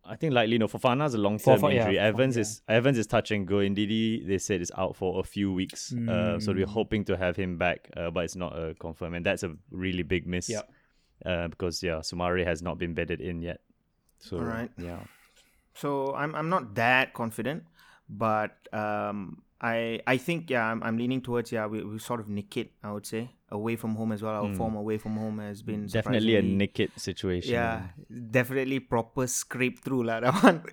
I think likely no. Fofana's a long term Fofa- yeah, injury. Evans yeah. is Evans is touch and go. Ndidi they said is out for a few weeks. Uh, so we're Mm. hoping to have him back, uh, but it's not uh, confirmed, and that's a really big miss. Yep. Uh, because yeah, Soumaré has not been bedded in yet. So Alright. yeah. So I'm I'm not that confident, but um, I I think yeah I'm, I'm leaning towards yeah we, we sort of nick it I would say away from home as well. Our hmm. form away from home has been. Definitely a nick it situation. Yeah, definitely proper scrape through lah that one.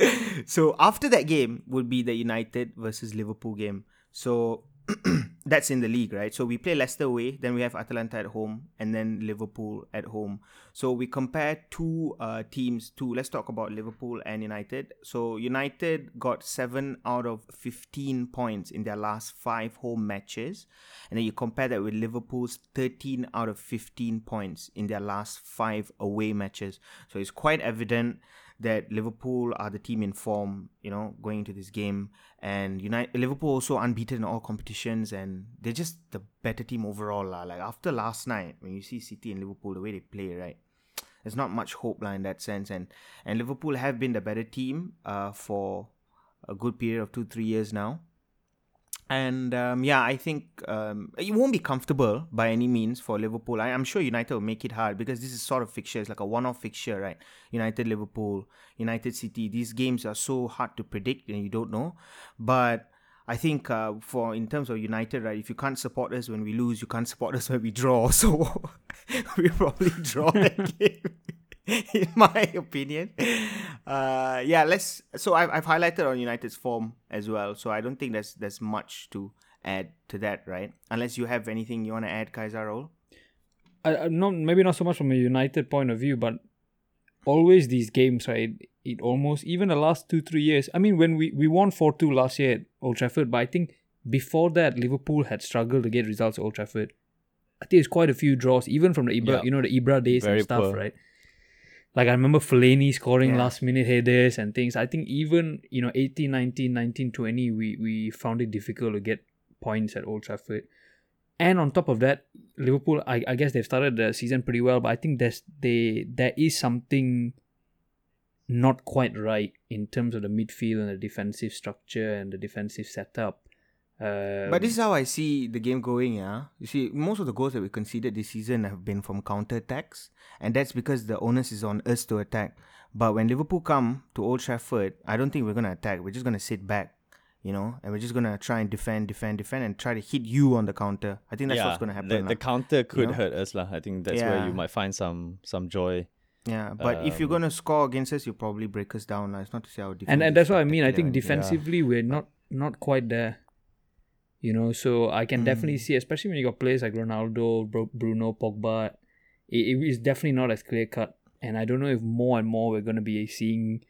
so after that game would be the United versus Liverpool game. So that's in the league, right? So we play Leicester away, then we have Atalanta at home, and then Liverpool at home. So we compare two uh, teams. To let's talk about Liverpool and United. So United got seven out of fifteen points in their last five home matches, and then you compare that with Liverpool's thirteen out of fifteen points in their last five away matches. So it's quite evident that Liverpool are the team in form, you know, going into this game. And United, Liverpool also unbeaten in all competitions, and they're just the better team overall. lah. Like after last night, when you see City and Liverpool, the way they play, right? There's not much hope lah in that sense, and and Liverpool have been the better team uh, for a good period of two three years now. And um, yeah, I think um, it won't be comfortable by any means for Liverpool. I, I'm sure United will make it hard because this is sort of fixture. It's like a one-off fixture, right? United, Liverpool, United City. These games are so hard to predict, and you don't know. But I think uh, for in terms of United, right? If you can't support us when we lose, you can't support us when we draw. So we probably draw that game. In my opinion, uh, yeah. Let's. So I've, I've highlighted on United's form as well. So I don't think there's there's much to add to that, right? Unless you have anything you want to add, Kaiser Rahul. I, I not maybe not so much from a United point of view, but always these games, right? It almost even the last two three years. I mean, when we we won four two last year at Old Trafford, but I think before that Liverpool had struggled to get results at Old Trafford. I think it's quite a few draws, even from the Ibra, Yeah. you know, the Ibra days Very and stuff, poor. right? Like I remember Fellaini scoring Yeah. last minute headers and things. I think even, you know, 18, 19, 19, 20, we, we found it difficult to get points at Old Trafford. And on top of that, Liverpool, I, I guess they've started the season pretty well, but I think there's they there is something not quite right in terms of the midfield and the defensive structure and the defensive setup. Um, But this is how I see the game going, yeah. You see, most of the goals that we conceded this season have been from counter attacks, and that's because the onus is on us to attack. But when Liverpool come to Old Trafford, I don't think we're gonna attack. We're just gonna sit back, you know, and we're just gonna try and defend, defend, defend, and try to hit you on the counter. I think that's what's gonna happen. The, the counter could know? hurt us, lah. I think that's where you might find some some joy. yeah, but if you're um, gonna score against us, you'll probably break us down. lah. It's not to say our defense. and, and that's what I mean. I think spectacular and- defensively we're not not quite there. You know, so I can definitely see, especially when you got players like Ronaldo, Bruno, Pogba, it, it is definitely not as clear cut. And I don't know if more and more we're going to be seeing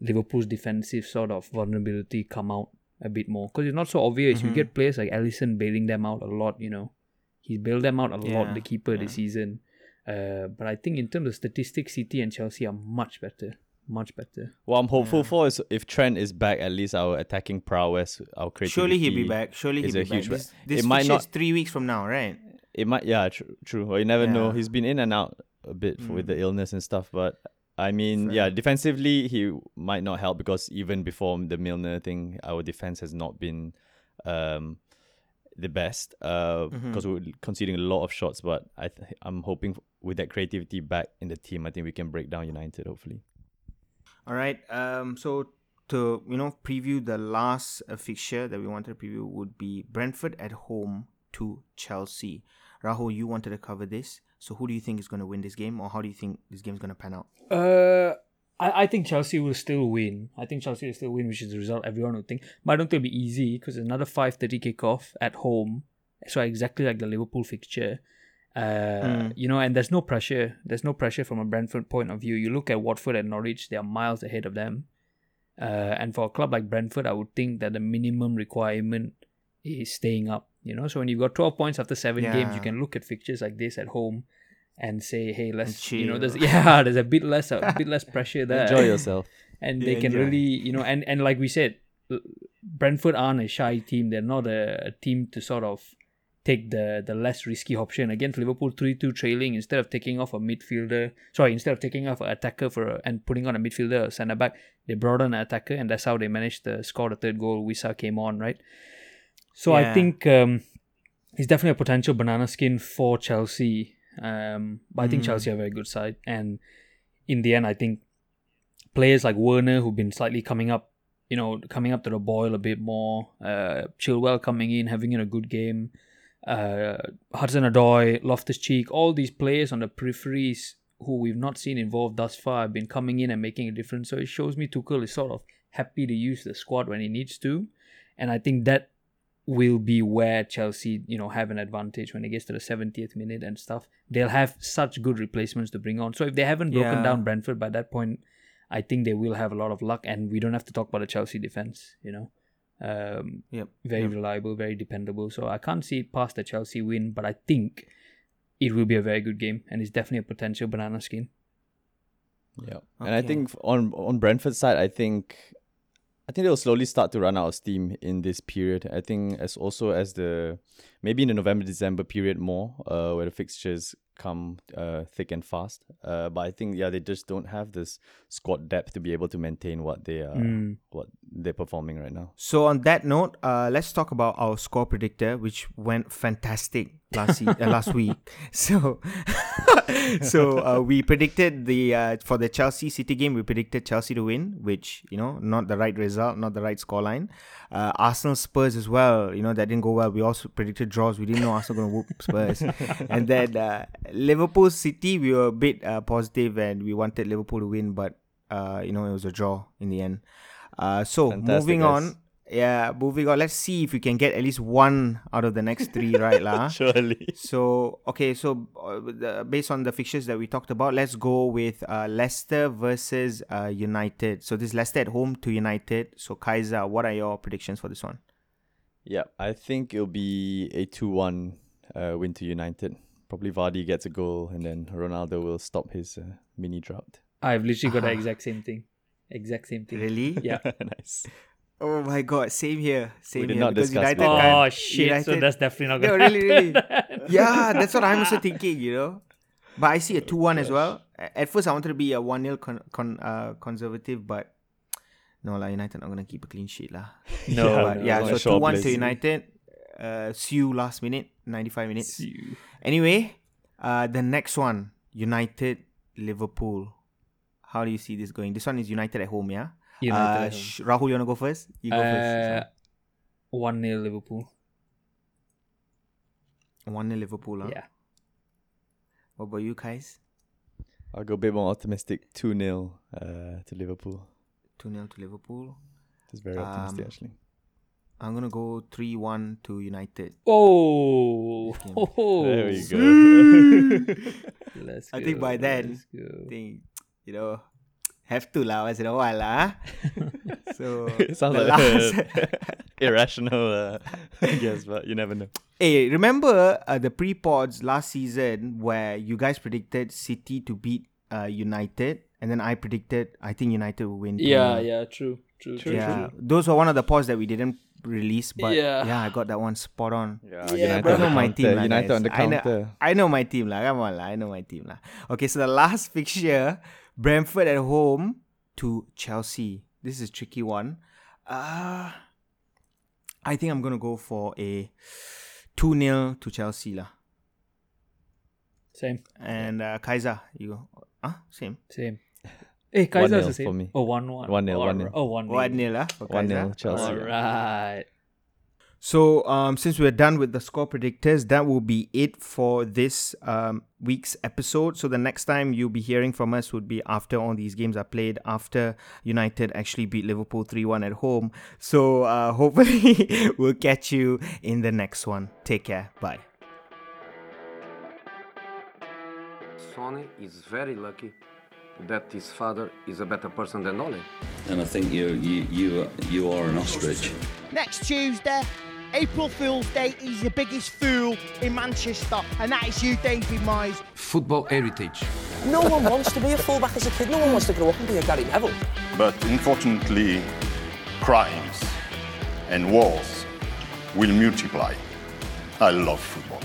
Liverpool's defensive sort of vulnerability come out a bit more because it's not so obvious. You Mhm. get players like Alisson bailing them out a lot. You know, he's bailed them out a lot. The keeper yeah. this season. Uh, but I think in terms of statistics, City and Chelsea are much better, much better. What I'm hopeful for is if Trent is back, at least our attacking prowess, our creativity. Surely he'll be back. Surely he'll be a back. huge This, ba- this It might fixture not- three weeks from now, right? It might, yeah, true, true. Well, you never know. He's been in and out a bit for, with the illness and stuff, but I mean, Fair. yeah, defensively he might not help because even before the Milner thing, our defense has not been um the best uh because we're conceding a lot of shots. But I th- I'm hoping with that creativity back in the team, I think we can break down United. Hopefully, All right. Um. So to you know preview the last uh, fixture that we wanted to preview would be Brentford at home to Chelsea. Rahul, you wanted to cover this. So who do you think is going to win this game, or how do you think this game is going to pan out? Uh, I, I think Chelsea will still win. I think Chelsea will still win, which is the result everyone would think. But I don't think it'll be easy because another five thirty kickoff at home. So exactly like the Liverpool fixture. Uh, you know, and there's no pressure. There's no pressure from a Brentford point of view. You look at Watford and Norwich; they are miles ahead of them. Uh, and for a club like Brentford, I would think that the minimum requirement is staying up. You know, so when you've got 12 points after seven games, you can look at fixtures like this at home and say, "Hey, let's," you know, there's yeah, there's a bit less a bit less pressure there enjoy yourself. and Yeah, they can enjoy. really you know and and like we said Brentford aren't a shy team. They're not a, a team to sort of take the the less risky option against Liverpool three two trailing instead of taking off a midfielder. Sorry, instead of taking off an attacker for a, and putting on a midfielder or centre back, they brought on an attacker, and that's how they managed to score the third goal. Wissa came on right. So I think um, he's definitely a potential banana skin for Chelsea. Um, but I think Chelsea are a very good side, and in the end, I think players like Werner, who've been slightly coming up, you know, coming up to the boil a bit more. Uh, Chilwell coming in, having a good game. Uh, Hudson Odoi, Loftus Cheek, all these players on the peripheries who we've not seen involved thus far have been coming in and making a difference. So it shows me Tuchel is sort of happy to use the squad when he needs to, and I think that will be where Chelsea, you know, have an advantage when it gets to the 70th minute and stuff. They'll have such good replacements to bring on. So if they haven't broken Yeah. down Brentford by that point, I think they will have a lot of luck, and we don't have to talk about the Chelsea defense. You know, um, Yep. very yep. reliable, very dependable. So I can't see it past the Chelsea win, but I think it will be a very good game, and it's definitely a potential banana skin. Yeah, and I think on on Brentford's side, I think I think they'll slowly start to run out of steam in this period. I think as also as the maybe in the November December period more, uh, where the fixtures come uh thick and fast. Uh, but I think yeah, they just don't have this squad depth to be able to maintain what they are Mm. what they're performing right now. So on that note, uh, let's talk about our score predictor, which went fantastic last se- uh, last week. So, so uh, we predicted the uh, for the Chelsea City game, we predicted Chelsea to win, which you know not the right result, not the right scoreline. Uh, Arsenal Spurs as well, you know that didn't go well. We also predicted draws. We didn't know Arsenal going to whoop Spurs, and then uh, Liverpool City, we were a bit uh, positive and we wanted Liverpool to win, but uh, you know it was a draw in the end. Uh, so Fantastic, moving guys. on, yeah, moving on. Let's see if we can get at least one out of the next three, right, lah? Surely. So okay, so uh, based on the fixtures that we talked about, let's go with uh, Leicester versus uh, United. So this Leicester at home to United. So Kaiser, what are your predictions for this one? Yeah, I think it'll be a two-one uh, win to United. Probably Vardy gets a goal, and then Ronaldo will stop his uh, mini drought. I've literally got the exact same thing. Exact same thing. Really? Yeah. nice. Oh my god, same here, same did here. not because discuss United before. Oh can't- shit! so that's definitely not gonna no, really, really. yeah, that's what I'm also thinking, you know. But I see a 2 1 as well. At first, I wanted to be a 1 0 con- con- uh, conservative, but no, la, United not going to keep a clean sheet. La. No, but no, yeah, it's so 2 1 to place. United. Uh, Sue last minute, 95 minutes. You- Anyway, uh, the next one United Liverpool. How do you see this going? This one is United at home, yeah? United uh, at home. sh- Rahul, you want to go first? You go Uh, first. one 0 Liverpool. 1 0 Liverpool. Huh? Yeah. What about you guys? I'll go a bit more optimistic. 2 0 uh, to Liverpool. 2 0 to Liverpool. It's very optimistic, Um, actually. I'm gonna go three one to United. Oh, There we go. Let's I think by then, let's. I think you know have to lah once in a while lah. so it sounds like last. irrational, uh, I guess, but you never know. hey, remember uh, the pre pods last season where you guys predicted City to beat uh, United, and then I predicted I think United will win. Yeah, yeah, true, true, true. yeah. Those were one of the pods that we didn't release, but Yeah. yeah, I got that one spot on. Yeah, Yeah, United. I know my counter. team lah, United guys. on the I know- counter. I know my team lah. Come on lah. I know my team lah. Okay, so the last fixture, Brentford at home to Chelsea. This is a tricky one. Uh, I think I'm gonna go for a 2-0 to Chelsea lah. Same, And uh, Kaiser, you go. Huh? Same. same. Hey, Kaiser's 1-0 the same. for me. Oh, one one. 1-0, Alright. 1-0. Oh, one 1-0 lah for 1 0 Chelsea. All right. So, um, since we're done with the score predictors, that will be it for this um, week's episode. So, the next time you'll be hearing from us would be after all these games are played, after United actually beat Liverpool 3 1 at home. So, uh, hopefully, we'll catch you in the next one. Take care. Bye. Sony is very lucky that his father is a better person than Ole. And I think you you you you are an ostrich. Next Tuesday, April Fool's Day, he's the biggest fool in Manchester, and that is you, David Moyes. Football heritage. No one wants to be a fullback as a kid. No one wants to grow up and be a Gary Neville. But unfortunately, crimes and wars will multiply. I love football.